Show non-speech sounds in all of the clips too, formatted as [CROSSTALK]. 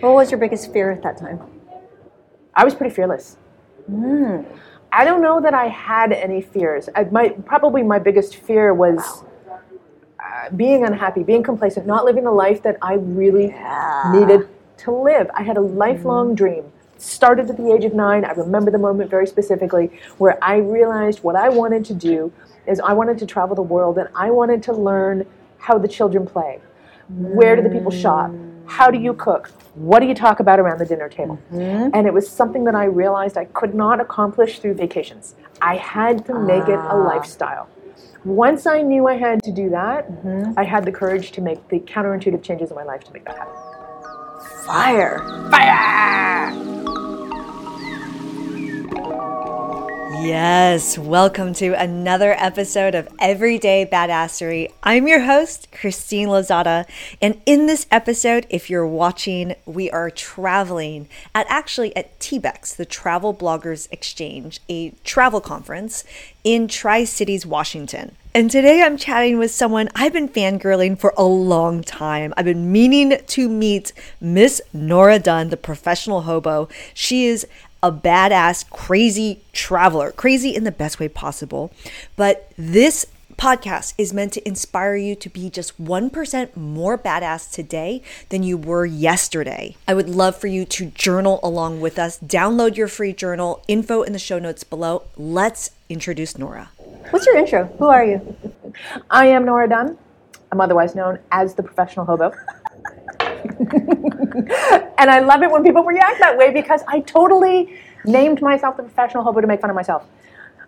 What was your biggest fear at that time? I was pretty fearless. I don't know that I had any fears. I, my probably my biggest fear was uh, being unhappy, being complacent, not living the life that I really needed to live. I had a lifelong dream. Started at the age of nine. I remember the moment very specifically where I realized what I wanted to do is I wanted to travel the world and I wanted to learn how the children play. Where do the people shop? How do you cook? What do you talk about around the dinner table? Mm-hmm. And it was something that I realized I could not accomplish through vacations. I had to make it a ah. lifestyle. Once I knew I had to do that, mm-hmm. I had the courage to make the counterintuitive changes in my life to make that happen. Fire! Fire. Yes, welcome to another episode of Everyday Badassery. I'm your host, Christine Lozada, and in this episode, if you're watching, we are traveling at actually at TBEX, the Travel Bloggers Exchange, a travel conference in Tri Cities, Washington. And today I'm chatting with someone I've been fangirling for a long time. I've been meaning to meet Miss Nora Dunn, the professional hobo. She is a badass, crazy traveler, crazy in the best way possible. But this podcast is meant to inspire you to be just 1% more badass today than you were yesterday. I would love for you to journal along with us. Download your free journal, info in the show notes below. Let's introduce Nora. What's your intro? Who are you? I am Nora Dunn. I'm otherwise known as the professional hobo. [LAUGHS] [LAUGHS] and I love it when people react that way because I totally named myself the professional hobo to make fun of myself.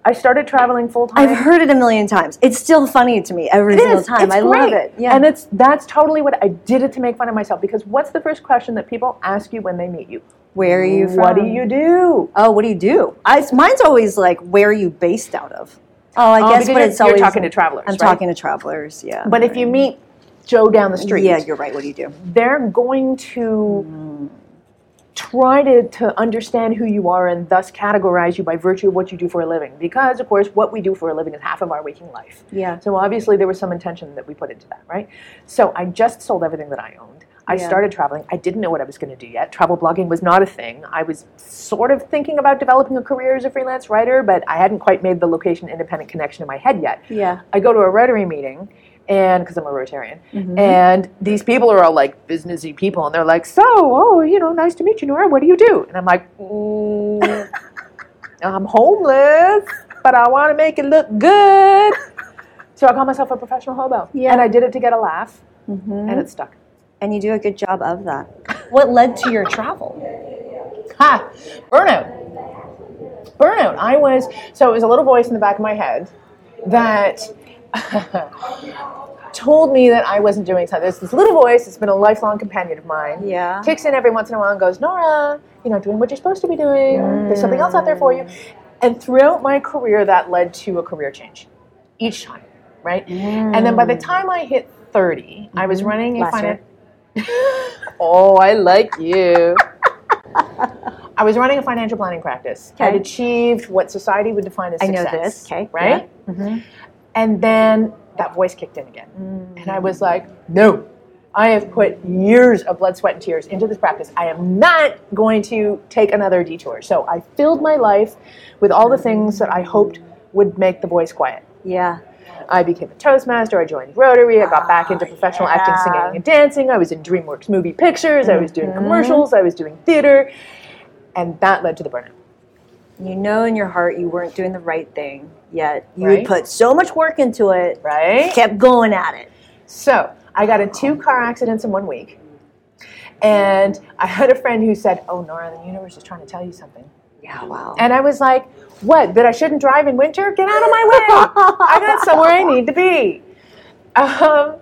I started traveling full time. I've heard it a million times. It's still funny to me every It single is. time. It's I love it. Yeah. And it's that's totally what I did it to make fun of myself because what's the first question that people ask you when they meet you? where are you from? What do you do? Oh, what do you do? I, mine's always like, where are you based out of? Oh, I Oh, guess, but you're- it's you're talking to travelers, I'm right? talking to travelers. Yeah. But if you meet Joe down the street, yeah, you're right. What do you do? they're going to try to, to understand who you are and thus categorize you by virtue of what you do for a living. Because, of course, what we do for a living is half of our waking life. Yeah. So obviously there was some intention that we put into that, right? So I just sold everything that I owned. I Yeah. started traveling. I didn't know what I was going to do yet. Travel blogging was not a thing. I was sort of thinking about developing a career as a freelance writer, but I hadn't quite made the location independent connection in my head yet. Yeah. I go to a Rotary meeting, and because I'm a Rotarian, Mm-hmm. and these people are all like businessy people, and they're like, "So, oh, you know, nice to meet you, Nora. What do you do?" And I'm like, mm, "I'm homeless, but I want to make it look good." So I call myself a professional hobo, Yeah. and I did it to get a laugh, Mhm. and it stuck. And you do a good job of that. What led to your travel? Ha! Burnout. Burnout. I was so it was a little voice in the back of my head that [LAUGHS] told me that I wasn't doing something. There's this little voice. It's been a lifelong companion of mine. Yeah. Kicks in every once in a while and goes, Nora, you're not doing what you're supposed to be doing. There's something else out there for you. And throughout my career, that led to a career change each time, right? And then by the time I hit 30, I was running a finance. [LAUGHS] oh, I like you. I was running a financial planning practice. I'd achieved what society would define as success. I know this. Okay. Right? Yeah. Mm-hmm. And then that voice kicked in again. Mm. And I was like, no, I have put years of blood, sweat, and tears into this practice. I am not going to take another detour. So I filled my life with all the things that I hoped would make the voice quiet. Yeah. I became a Toastmaster. I joined Rotary. I got back into professional acting, singing, and dancing. I was in DreamWorks movie pictures. I was doing commercials. I was doing theater. And that led to the burnout. You know in your heart you weren't doing the right thing, yet you Right. put so much work into it, Right? kept going at it. So I got in two car accidents in one week. And I had a friend who said, Oh, Nora, the universe is trying to tell you something. Yeah, wow. And I was like, What? That I shouldn't drive in winter? Get out of my way. I got somewhere I need to be. [LAUGHS] Um,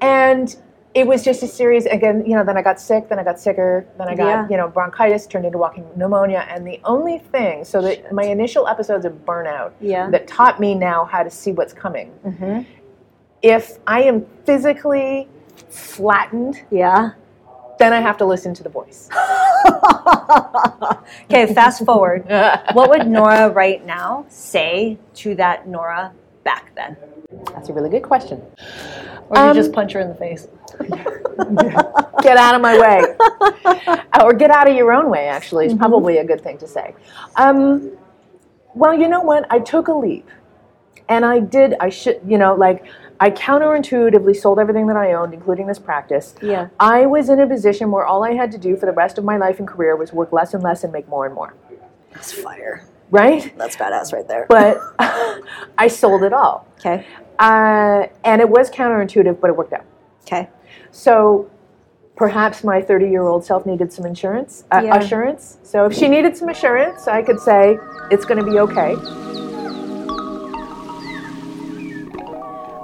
and it was just a series again, you know, then I got sick, then I got sicker, then I got, Yeah. you know, bronchitis turned into walking pneumonia. And the only thing, so that my initial episodes of burnout Yeah. that taught me now how to see what's coming. Mhm. If I am physically flattened, Yeah. then I have to listen to the voice. [LAUGHS] okay, fast forward. [LAUGHS] what would Nora right now say to that Nora back then? That's a really good question. Or Um, you just punch her in the face. [LAUGHS] Get out of my way. [LAUGHS] or get out of your own way, actually, is probably a good thing to say. Um, well, you know what? I took a leap. And I did, I should, you know, like, I counterintuitively sold everything that I owned, including this practice. Yeah. I was in a position where all I had to do for the rest of my life and career was work less and less and make more and more. That's fire. Right? That's badass right there. But [LAUGHS] I sold it all. okay. Uh, and it was counterintuitive, but it worked out. Okay. So perhaps my 30 year old self needed some insurance, uh, Yeah. assurance. So if she needed some assurance, I could say it's going to be okay.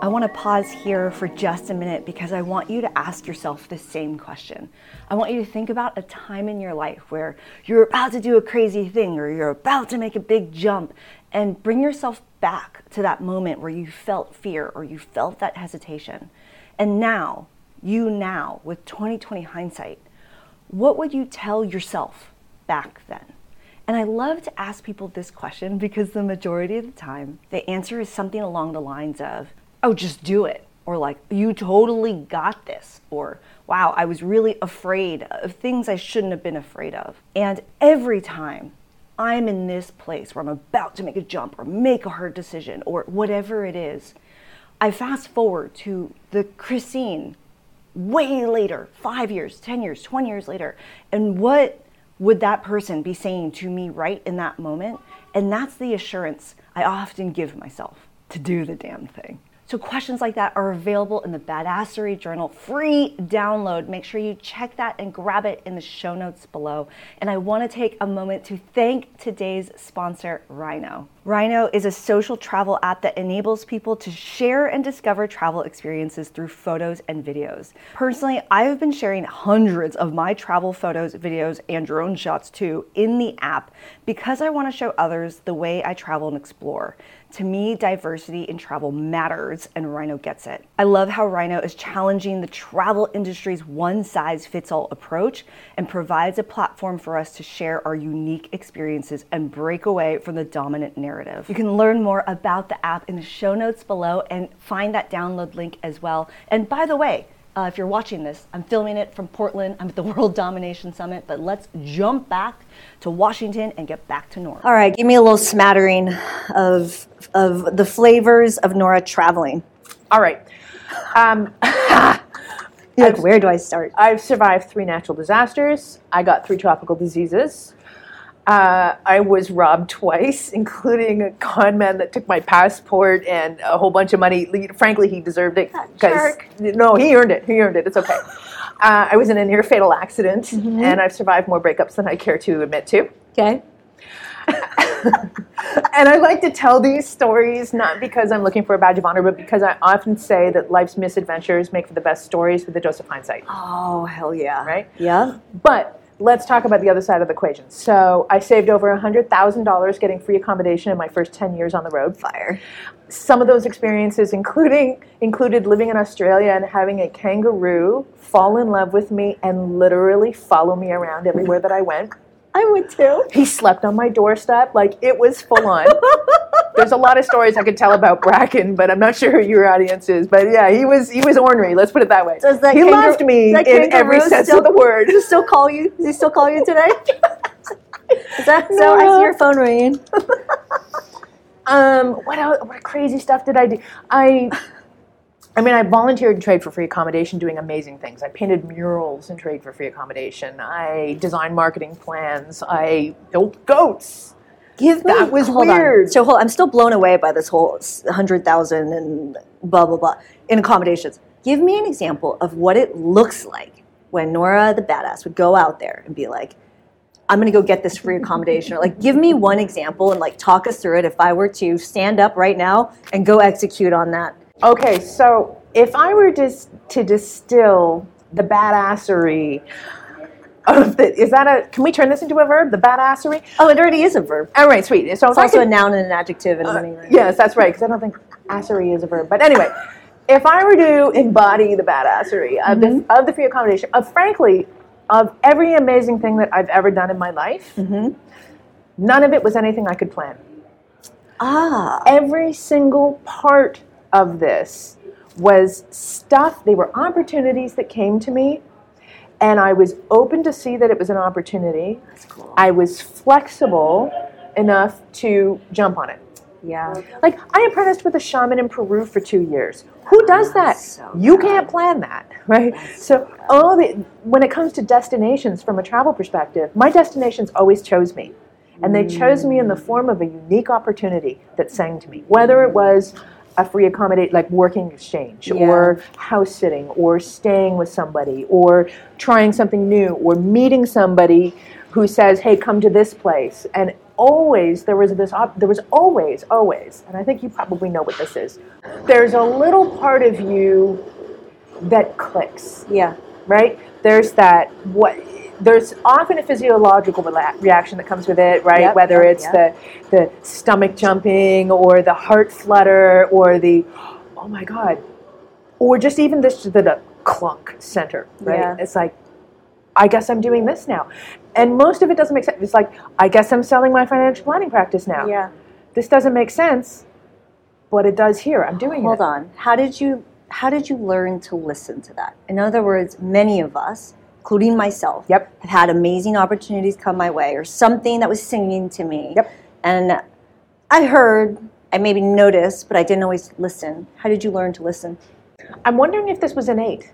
I want to pause here for just a minute because I want you to ask yourself the same question. I want you to think about a time in your life where you're about to do a crazy thing or you're about to make a big jump and bring yourself back to that moment where you felt fear or you felt that hesitation. And now, you now, with 2020 hindsight, what would you tell yourself back then? And I love to ask people this question because the majority of the time, the answer is something along the lines of, oh, just do it. Or like, you totally got this. Or, wow, I was really afraid of things I shouldn't have been afraid of. And every time I'm in this place where I'm about to make a jump or make a hard decision or whatever it is, I fast forward to the Christine way later, five years, 10 years, 20 years later. And what would that person be saying to me right in that moment? And that's the assurance I often give myself to do the damn thing. So, questions like that are available in the Badassery Journal free download. Make sure you check that and grab it in the show notes below. And I want to take a moment to thank today's sponsor, Rhino. Rhino is a social travel app that enables people to share and discover travel experiences through photos and videos. Personally, I have been sharing hundreds of my travel photos, videos, and drone shots too in the app because I want to show others the way I travel and explore. To me, diversity in travel matters, and Rhino gets it. I love how Rhino is challenging the travel industry's one size fits all approach and provides a platform for us to share our unique experiences and break away from the dominant narrative. You can learn more about the app in the show notes below and find that download link as well. And by the way, uh, if you're watching this, I'm filming it from Portland. I'm at the [LAUGHS] World Domination Summit, but let's jump back to Washington and get back to Nora. All right, give me a little smattering of of the flavors of Nora traveling. All right. Um, [LAUGHS] like, where do I start? I've survived three natural disasters. I got three tropical diseases. Uh, I was robbed twice, [LAUGHS] including a con man that took my passport and a whole bunch of money. Frankly, he deserved it. jerk. No, he earned it. He earned it. It's okay. [LAUGHS] Uh, I was in a near fatal accident, and I've survived more breakups than I care to admit to. Okay. [LAUGHS] And I like to tell these stories not because I'm looking for a badge of honor, but because I often say that life's misadventures make for the best stories with a dose of hindsight. Oh hell yeah! Right? Yeah. But let's talk about the other side of the equation. So I saved over $100,000 getting free accommodation in my first 10 years on the road. Fire. Some of those experiences including included living in Australia and having a kangaroo fall in love with me and literally follow me around everywhere that I went. I would too. He slept on my doorstep like it was full on. [LAUGHS] There's a lot of stories I could tell about Bracken, but I'm not sure who your audience is. But yeah, he was he was ornery. Let's put it that way. Does that he kangaroo- loved me that in every sense still- of the word. Does [LAUGHS] he still call you? Does he still call you today? [LAUGHS] Is that so? I see your phone ringing. [LAUGHS] Um, what else, what crazy stuff did I do? I, I mean, I volunteered and trade for free accommodation, doing amazing things. I painted murals and trade for free accommodation. I designed marketing plans. I built goats. Give me That was hold on. weird. So hold, I'm still blown away by this whole hundred thousand and blah blah blah in accommodations. Give me an example of what it looks like when Nora the badass would go out there and be like, "I'm going to go get this free accommodation." or like, give me one example and like talk us through it. If I were to stand up right now and go execute on that, Okay, so if I were just to distill the badassery of the, is that a? Can we turn this into a verb? The badassery. oh, it already is a verb. All right, sweet. So It's also could- a noun and an adjective and everything. right? Yes, that's right, because I don't think assery is a verb. But anyway, if I were to embody the badassery of, the, mm-hmm. of the free accommodation, of frankly, of every amazing thing that I've ever done in my life, mm-hmm. none of it was anything I could plan. Ah, Every single part of this was stuff, they were opportunities that came to me, and I was open to see that it was an opportunity. That's cool. I was flexible enough to jump on it. Yeah. Like I apprenticed with a shaman in Peru for two years. Who does that? So you can't plan that, [LAUGHS] right? So all the when it comes to destinations from a travel perspective, my destinations always chose me. And they chose me in the form of a unique opportunity that sang to me. Whether it was a free accommodate like working exchange Yeah. or house sitting or staying with somebody or trying something new or meeting somebody who says hey come to this place and always there was this op- there was always always and i think you probably know what this is there's a little part of you that clicks Yeah. right? There's that what there's often a physiological rela- reaction that comes with it, right? Yep, Whether yep, it's the the stomach jumping or the heart flutter or the oh my god, or just even this the, the clunk center, right? Yeah. It's like I guess I'm doing this now, and most of it doesn't make sense. It's like I guess I'm selling my financial planning practice now. Yeah. This doesn't make sense, but it does here. I'm doing Hold it. on. How did you how did you learn to listen to that? In other words, many of us, including myself, Yep. have had amazing opportunities come my way or something that was singing to me. Yep. And I heard, I maybe noticed, but I didn't always listen. How did you learn to listen? I'm wondering if this was innate.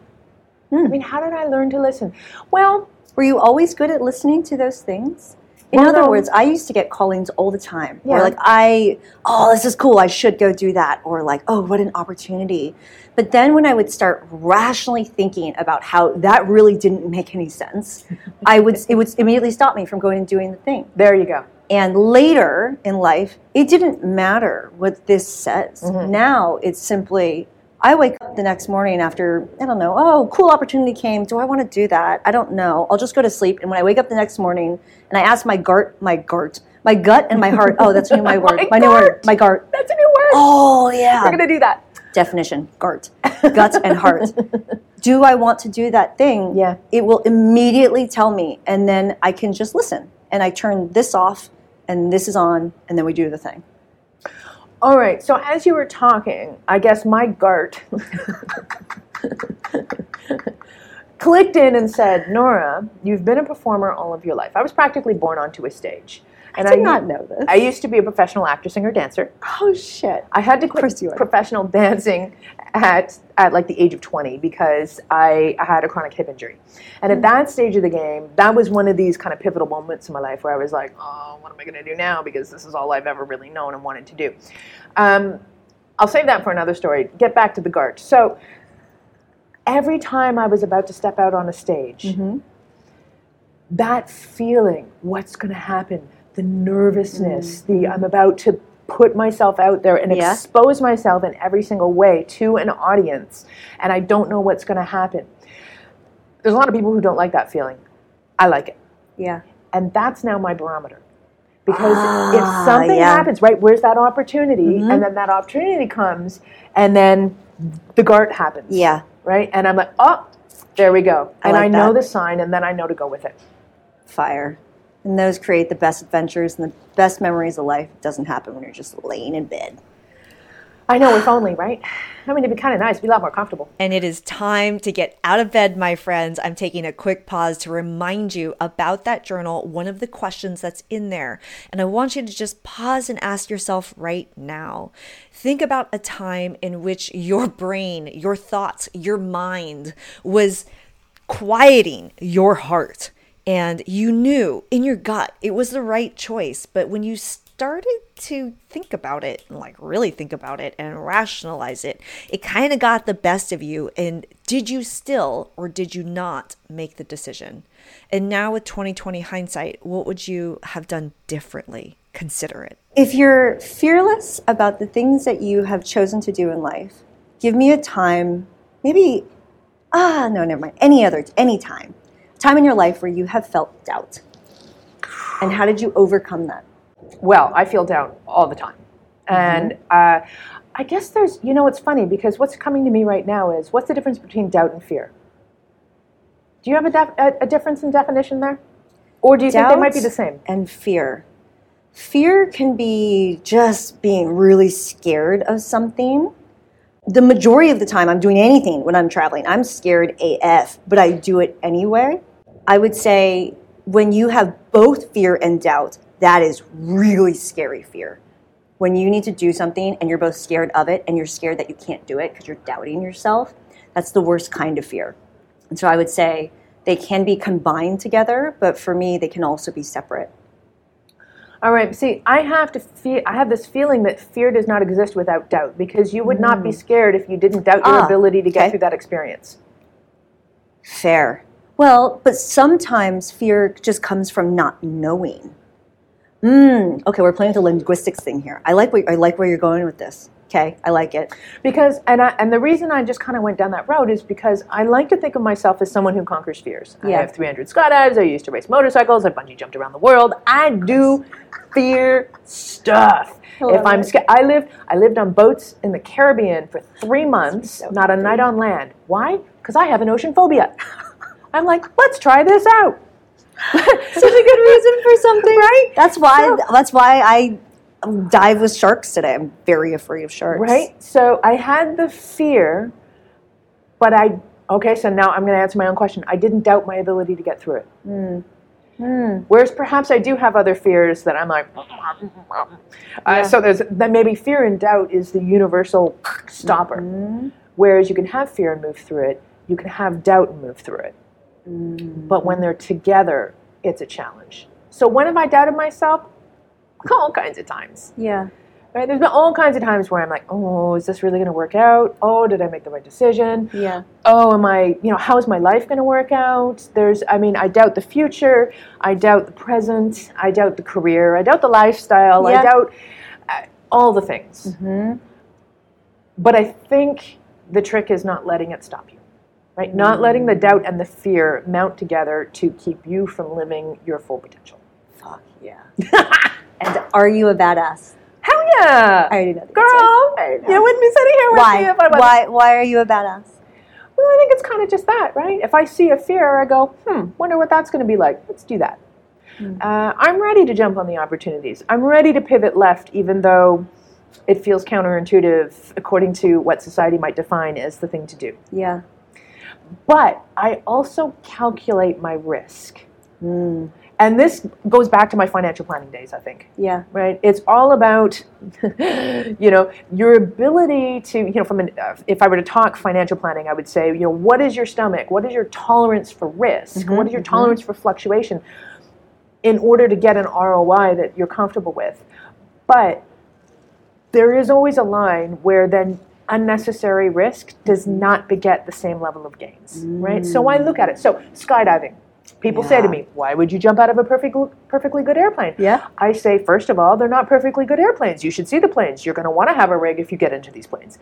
Hmm. I mean, how did I learn to listen? Well, Were you always good at listening to those things? In Well, other no. words, I used to get callings all the time. Or Yeah. like I, oh, this is cool. I should go do that. Or like, oh, what an opportunity. But then when I would start rationally thinking about how that really didn't make any sense, I would it would immediately stop me from going and doing the thing. there you go. And later in life, it didn't matter what this says. Mm-hmm. Now it's simply, I wake up the next morning after, I don't know, oh, cool opportunity came. Do I want to do that? I don't know. I'll just go to sleep. And when I wake up the next morning and I ask my gart, my gart, my gut and my heart, oh, that's a new [LAUGHS] my word. My My new word. My gart. That's a new word. Oh, yeah. We're gonna do that. Definition gart, gut and heart. [LAUGHS] do I want to do that thing? Yeah. It will immediately tell me. And then I can just listen. And I turn this off and this is on. And then we do the thing. All right. So as you were talking, I guess my gart [LAUGHS] clicked in and said, "Nora, you've been a performer all of your life. I was practically born onto a stage." And I did not know this. I used to be a professional actor, singer, dancer. oh, shit. I had to quit you professional [LAUGHS] dancing at at like the age of 20 because I, I had a chronic hip injury. And at that stage of the game, that was one of these kind of pivotal moments in my life where I was like, oh, what am I going to do now? Because this is all I've ever really known and wanted to do. Um, I'll save that for another story. Get back to the GART. So every time I was about to step out on a stage, Mm-hmm. that feeling, what's going to happen, the nervousness, the I'm about to put myself out there and Yeah. expose myself in every single way to an audience, and I don't know what's going to happen. There's a lot of people who don't like that feeling. I like it. Yeah. And that's now my barometer. Because Ah, if something yeah. happens, right, where's that opportunity? Mhm. And then that opportunity comes, and then the GART happens Yeah. right? And I'm like, oh, there we go. I And I, like know that. the sign, and then I know to go with it. Fire. And those create the best adventures and the best memories of life. It doesn't happen when you're just laying in bed. I know, if only, right? I mean, it'd be kind of nice, it'd be a lot more comfortable. And it is time to get out of bed, my friends. I'm taking a quick pause to remind you about that journal, one of the questions that's in there. And I want you to just pause and ask yourself right now. Think about a time in which your brain, your thoughts, your mind was quieting your heart. And you knew in your gut it was the right choice. But when you started to think about it, like really think about it and rationalize it, it kind of got the best of you. And did you still or did you not make the decision? And now with 2020 hindsight, what would you have done differently? Consider it. If you're fearless about the things that you have chosen to do in life, give me a time, maybe, ah, no, never mind, any other, any time, time in your life where you have felt doubt. And how did you overcome that? Well, I feel doubt all the time. And uh, I guess there's, you know, it's funny because what's coming to me right now is what's the difference between doubt and fear? Do you have a, def- a, a difference in definition there? Or do you think they might be the same? And fear. Fear can be just being really scared of something. the majority of the time I'm doing anything when I'm traveling, I'm scared AF, but I do it anyway. I would say when you have both fear and doubt, that is really scary fear. When you need to do something and you're both scared of it and you're scared that you can't do it because you're doubting yourself, that's the worst kind of fear. And so I would say they can be combined together, but for me, they can also be separate. All right. See, I have to feel. I have this feeling that fear does not exist without doubt because you would not be scared if you didn't doubt your Ah, ability to get okay. through that experience. Fair. Well, but sometimes fear just comes from not knowing. Mm, okay, we're playing with the linguistics thing here. I like what I like where you're going with this. Okay, I like it. Because and I, and the reason I just kind of went down that road is because I like to think of myself as someone who conquers fears. Yeah. I have 300 skydives. I used to race motorcycles. I bungee jumped around the world. I do fear stuff. love If I'm scared, I lived I lived on boats in the Caribbean for three months, so not a night on land. Why? Because I have an ocean phobia. [LAUGHS] I'm like, let's try this out. [LAUGHS] Such a good reason for something, Right? That's why. So- that's why I dive with sharks today. I'm very afraid of sharks. Right? So I had the fear, but I, okay, so now I'm going to answer my own question. I didn't doubt my ability to get through it. Hmm. Whereas perhaps I do have other fears that I'm like, uh, so there's that maybe fear and doubt is the universal stopper. Mm-hmm. Whereas you can have fear and move through it, you can have doubt and move through it. Mm-hmm. But when they're together, it's a challenge. So when have I doubted myself? All kinds of times. Yeah. Right? There's been all kinds of times where I'm like, oh, is this really going to work out? Oh, did I make the right decision? Yeah. Oh, am I, you know, how is my life going to work out? There's, I mean, I doubt the future. I doubt the present. I doubt the career. I doubt the lifestyle. Yeah. I doubt uh, all the things. hmm But I think the trick is not letting it stop you, right? Not letting the doubt and the fear mount together to keep you from living your full potential. Fuck yeah. [LAUGHS] and are you a badass? Hell yeah! I already know. the Girl. I know. you wouldn't be sitting here with Why? me if I wasn't. Why? Why are you a badass? Well, I think it's kind of just that, right? If I see a fear, I go, hmm, wonder what that's going to be like. Let's do that. Uh, I'm ready to jump on the opportunities. I'm ready to pivot left, even though it feels counterintuitive according to what society might define as the thing to do. Yeah. But I also calculate my risk. Mm. And this goes back to my financial planning days, I think. Yeah. right? It's all about, [LAUGHS] you know, your ability to, you know, from an, uh, if I were to talk financial planning, I would say, you know, what is your stomach? What is your tolerance for risk? What is your tolerance for fluctuation in order to get an ROI that you're comfortable with? But there is always a line where then unnecessary risk does mm-hmm. not beget the same level of gains, right? So I look at it. So skydiving. People say to me, "Why would you jump out of a perfect, perfectly good airplane?" Yeah. I say, first of all, they're not perfectly good airplanes. You should see the planes. You're going to want to have a rig if you get into these planes.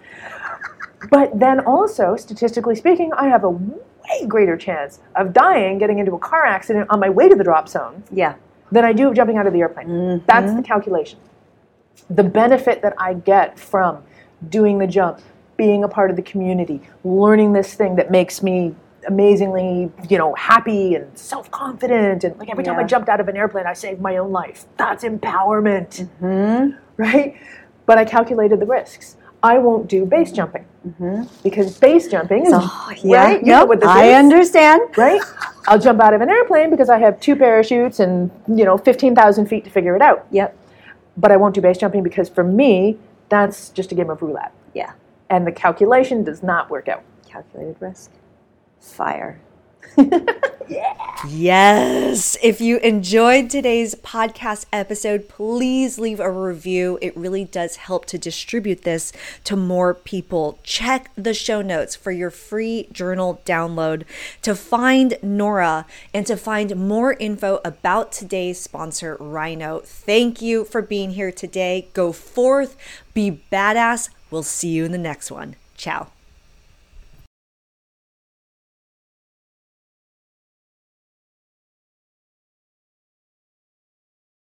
But then also, statistically speaking, I have a way greater chance of dying getting into a car accident on my way to the drop zone Yeah. than I do of jumping out of the airplane. That's the mm-hmm. calculation. The benefit that I get from doing the jump, being a part of the community, learning this thing that makes me amazingly, you know, happy and self-confident and like every time I jumped out of an airplane I saved my own life. That's empowerment. Mm-hmm. Right? But I calculated the risks. I won't do base jumping. Mm-hmm. Because base jumping is Oh, yeah. right? You know Yep, what this I is? understand. right? I'll jump out of an airplane because I have two parachutes and you know fifteen thousand feet to figure it out. Yep. But I won't do base jumping because for me, that's just a game of roulette, Yeah. and the calculation does not work out. Calculated risk. Fire. Yes. If you enjoyed today's podcast episode, please leave a review. It really does help to distribute this to more people. Check the show notes for your free journal download to find Nora and to find more info about today's sponsor, Rhino. Thank you for being here today. Go forth, be badass. We'll see you in the next one. Ciao.